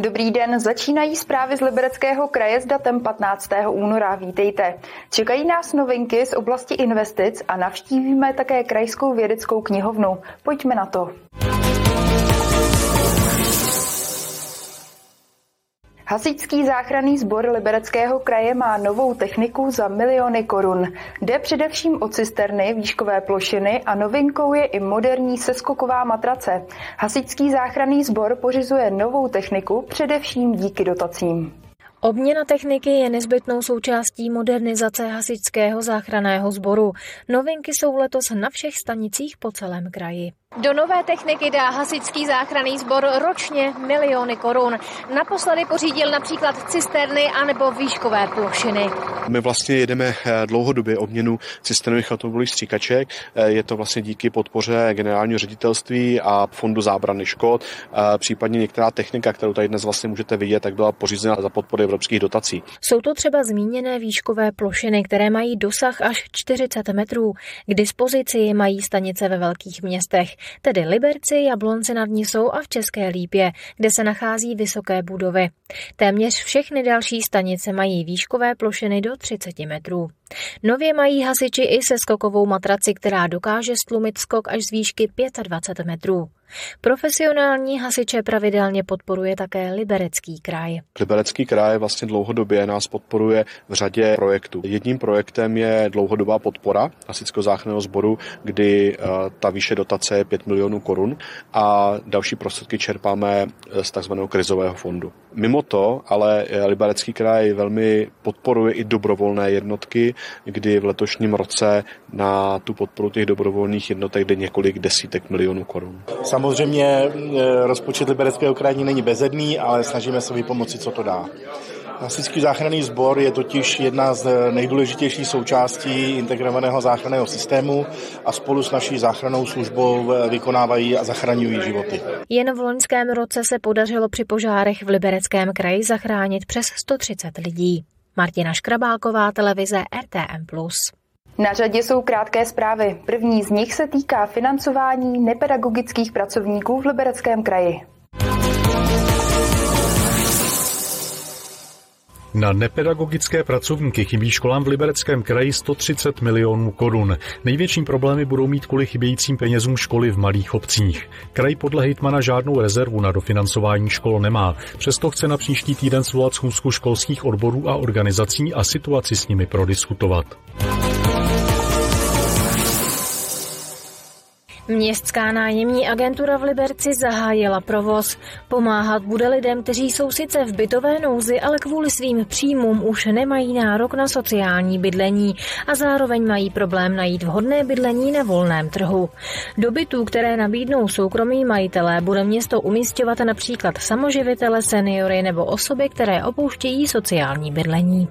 Dobrý den, začínají zprávy z Libereckého kraje s datem 15. února. Vítejte. Čekají nás novinky z oblasti investic a navštívíme také krajskou vědeckou knihovnu. Pojďme na to. Hasičský záchranný sbor Libereckého kraje má novou techniku za miliony korun. Jde především o cisterny, výškové plošiny a novinkou je i moderní seskoková matrace. Hasičský záchranný sbor pořizuje novou techniku především díky dotacím. Obměna techniky je nezbytnou součástí modernizace hasičského záchranného sboru. Novinky jsou letos na všech stanicích po celém kraji. Do nové techniky dá hasičský záchranný sbor ročně miliony korun. Naposledy pořídil například cisterny anebo výškové plošiny. My vlastně jedeme eh, dlouhodobě obměnu cisternových automobilových stříkaček. Eh, je to vlastně díky podpoře generálního ředitelství a fondu zábrany škod. Eh, případně některá technika, kterou tady dnes vlastně můžete vidět, tak byla pořízena za podpory evropských dotací. Jsou to třeba zmíněné výškové plošiny, které mají dosah až 40 metrů. K dispozici mají stanice ve velkých městech tedy Liberci, Jablonci nad Nisou a v České Lípě, kde se nachází vysoké budovy. Téměř všechny další stanice mají výškové plošiny do 30 metrů. Nově mají hasiči i se skokovou matraci, která dokáže stlumit skok až z výšky 25 metrů. Profesionální hasiče pravidelně podporuje také Liberecký kraj. Liberecký kraj vlastně dlouhodobě nás podporuje v řadě projektů. Jedním projektem je dlouhodobá podpora hasičského záchranného sboru, kdy eh, ta výše dotace je 5 milionů korun a další prostředky čerpáme eh, z tzv. krizového fondu. Mimo to ale eh, Liberecký kraj velmi podporuje i dobrovolné jednotky, kdy v letošním roce na tu podporu těch dobrovolných jednotek jde několik desítek milionů korun. Samozřejmě e, rozpočet Libereckého kraje není bezedný, ale snažíme se vypomoci, co to dá. Hasičský záchranný sbor je totiž jedna z nejdůležitějších součástí integrovaného záchranného systému a spolu s naší záchrannou službou vykonávají a zachraňují životy. Jen v loňském roce se podařilo při požárech v Libereckém kraji zachránit přes 130 lidí. Martina Škrabálková, televize RTM+. Na řadě jsou krátké zprávy. První z nich se týká financování nepedagogických pracovníků v Libereckém kraji. Na nepedagogické pracovníky chybí školám v Libereckém kraji 130 milionů korun. Největším problémy budou mít kvůli chybějícím penězům školy v malých obcích. Kraj podle hejtmana žádnou rezervu na dofinancování škol nemá. Přesto chce na příští týden svolat schůzku školských odborů a organizací a situaci s nimi prodiskutovat. Městská nájemní agentura v Liberci zahájila provoz. Pomáhat bude lidem, kteří jsou sice v bytové nouzi, ale kvůli svým příjmům už nemají nárok na sociální bydlení a zároveň mají problém najít vhodné bydlení na volném trhu. Do bytů, které nabídnou soukromí majitelé, bude město umístěvat například samoživitele, seniory nebo osoby, které opouštějí sociální bydlení.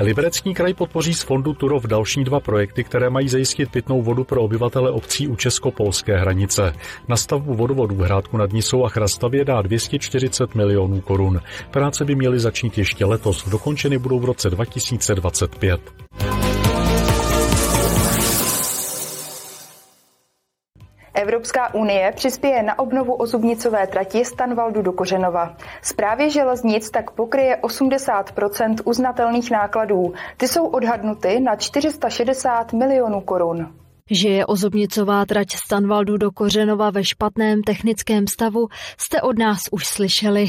Liberecký kraj podpoří z fondu Turov další dva projekty, které mají zajistit pitnou vodu pro obyvatele obcí u česko-polské hranice. Na stavbu vodovodu v Hrádku nad Nisou a Chrastavě dá 240 milionů korun. Práce by měly začít ještě letos, dokončeny budou v roce 2025. Evropská unie přispěje na obnovu ozubnicové trati Stanvaldu do Kořenova. Správě železnic tak pokryje 80% uznatelných nákladů. Ty jsou odhadnuty na 460 milionů korun. Že je ozobnicová trať Stanvaldu do Kořenova ve špatném technickém stavu, jste od nás už slyšeli.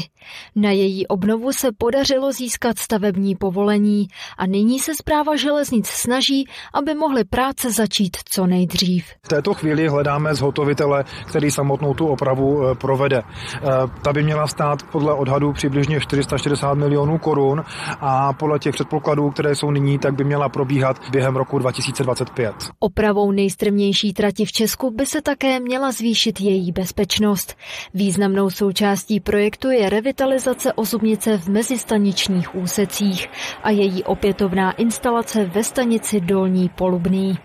Na její obnovu se podařilo získat stavební povolení a nyní se zpráva železnic snaží, aby mohly práce začít co nejdřív. V této chvíli hledáme zhotovitele, který samotnou tu opravu eh, provede. Eh, ta by měla stát podle odhadu přibližně 460 milionů korun a podle těch předpokladů, které jsou nyní, tak by měla probíhat během roku 2025. Opravou nej nejstrmější trati v Česku by se také měla zvýšit její bezpečnost. Významnou součástí projektu je revitalizace ozubnice v mezistaničních úsecích a její opětovná instalace ve stanici Dolní Polubný.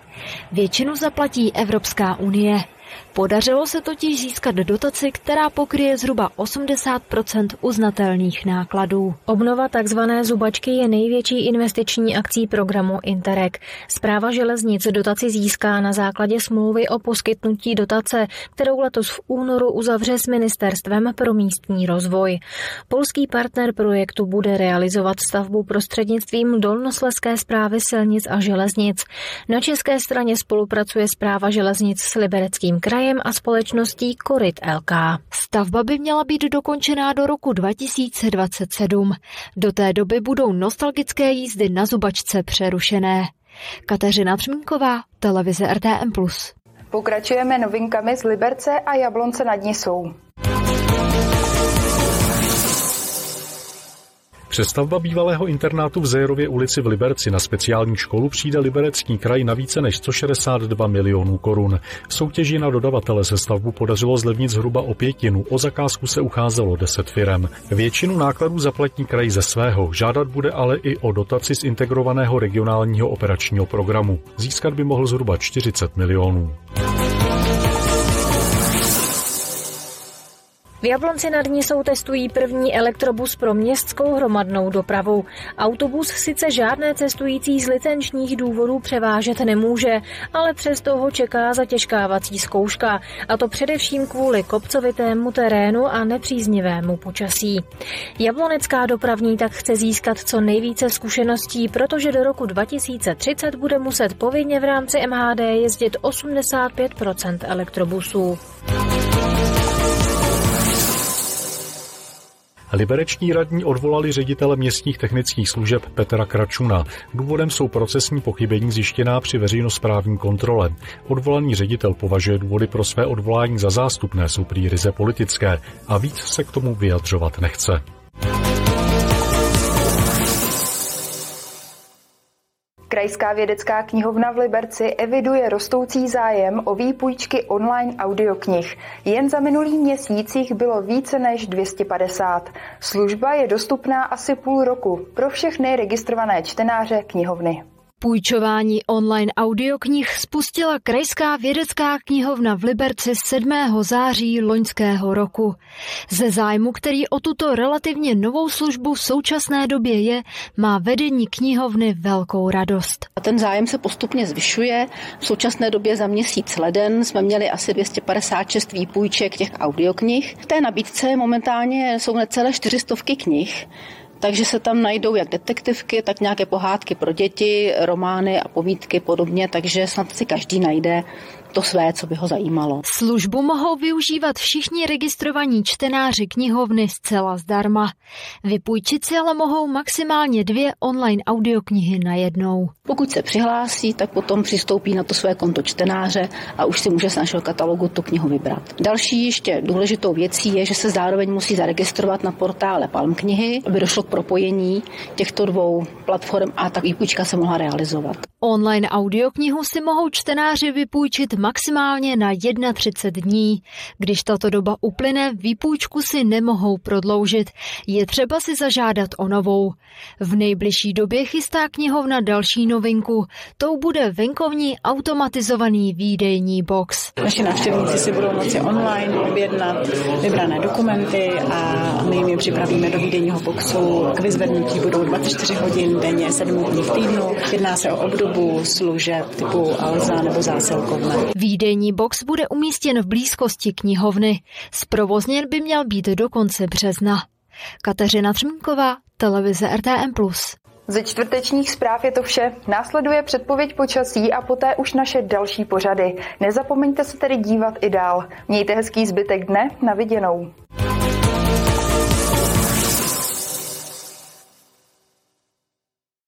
Většinu zaplatí Evropská unie. Podařilo se totiž získat dotaci, která pokryje zhruba 80% uznatelných nákladů. Obnova tzv. zubačky je největší investiční akcí programu Interreg. Zpráva železnic dotaci získá na základě smlouvy o poskytnutí dotace, kterou letos v únoru uzavře s Ministerstvem pro místní rozvoj. Polský partner projektu bude realizovat stavbu prostřednictvím Dolnosleské zprávy silnic a železnic. Na české straně spolupracuje zpráva železnic s Libereckým krajem a společností Korit LK. Stavba by měla být dokončená do roku 2027. Do té doby budou nostalgické jízdy na zubačce přerušené. Kateřina Třmínková, televize RTM+. Pokračujeme novinkami z Liberce a Jablonce nad Nisou. Přestavba bývalého internátu v Zérově ulici v Liberci na speciální školu přijde Liberecký kraj na více než 162 milionů korun. V soutěži na dodavatele se stavbu podařilo zlevnit zhruba o pětinu, o zakázku se ucházelo 10 firem. Většinu nákladů zaplatí kraj ze svého, žádat bude ale i o dotaci z integrovaného regionálního operačního programu. Získat by mohl zhruba 40 milionů. V Jablonci nad Nisou testují první elektrobus pro městskou hromadnou dopravu. Autobus sice žádné cestující z licenčních důvodů převážet nemůže, ale přesto ho čeká zatěžkávací zkouška, a to především kvůli kopcovitému terénu a nepříznivému počasí. Jablonecká dopravní tak chce získat co nejvíce zkušeností, protože do roku 2030 bude muset povinně v rámci MHD jezdit 85% elektrobusů. Libereční radní odvolali ředitele městních technických služeb Petra Kračuna. Důvodem jsou procesní pochybení zjištěná při veřejnosprávní kontrole. Odvolaný ředitel považuje důvody pro své odvolání za zástupné, jsou prý ryze politické a víc se k tomu vyjadřovat nechce. Krajská vědecká knihovna v Liberci eviduje rostoucí zájem o výpůjčky online audioknih. Jen za minulý měsíc jich bylo více než 250. Služba je dostupná asi půl roku pro všechny registrované čtenáře knihovny. Půjčování online audioknih spustila Krajská vědecká knihovna v Liberci 7. září loňského roku. Ze zájmu, který o tuto relativně novou službu v současné době je, má vedení knihovny velkou radost. A ten zájem se postupně zvyšuje. V současné době za měsíc leden jsme měli asi 256 výpůjček těch audioknih. V té nabídce momentálně jsou necelé čtyřistovky knih takže se tam najdou jak detektivky, tak nějaké pohádky pro děti, romány a povídky podobně, takže snad si každý najde to své, co by ho zajímalo. Službu mohou využívat všichni registrovaní čtenáři knihovny zcela zdarma. Vypůjčit si ale mohou maximálně dvě online audioknihy na jednou. Pokud se přihlásí, tak potom přistoupí na to své konto čtenáře a už si může z našeho katalogu tu knihu vybrat. Další ještě důležitou věcí je, že se zároveň musí zaregistrovat na portále Palm knihy, aby došlo k propojení těchto dvou platform a tak výpůjčka se mohla realizovat. Online audioknihu si mohou čtenáři vypůjčit maximálně na 31 dní. Když tato doba uplyne, výpůjčku si nemohou prodloužit. Je třeba si zažádat o novou. V nejbližší době chystá knihovna další novinku. Tou bude venkovní automatizovaný výdejní box. Naši návštěvníci si budou moci online objednat vybrané dokumenty a my jim je připravíme do výdejního boxu. K vyzvednutí budou 24 hodin denně, 7 dní v týdnu. Jedná se o obdobu služeb typu Alza nebo zásilkovna. Výdejní box bude umístěn v blízkosti knihovny. Zprovozněn by měl být do konce března. Kateřina Třmínková, televize RTM+. Ze čtvrtečních zpráv je to vše. Následuje předpověď počasí a poté už naše další pořady. Nezapomeňte se tedy dívat i dál. Mějte hezký zbytek dne, na viděnou.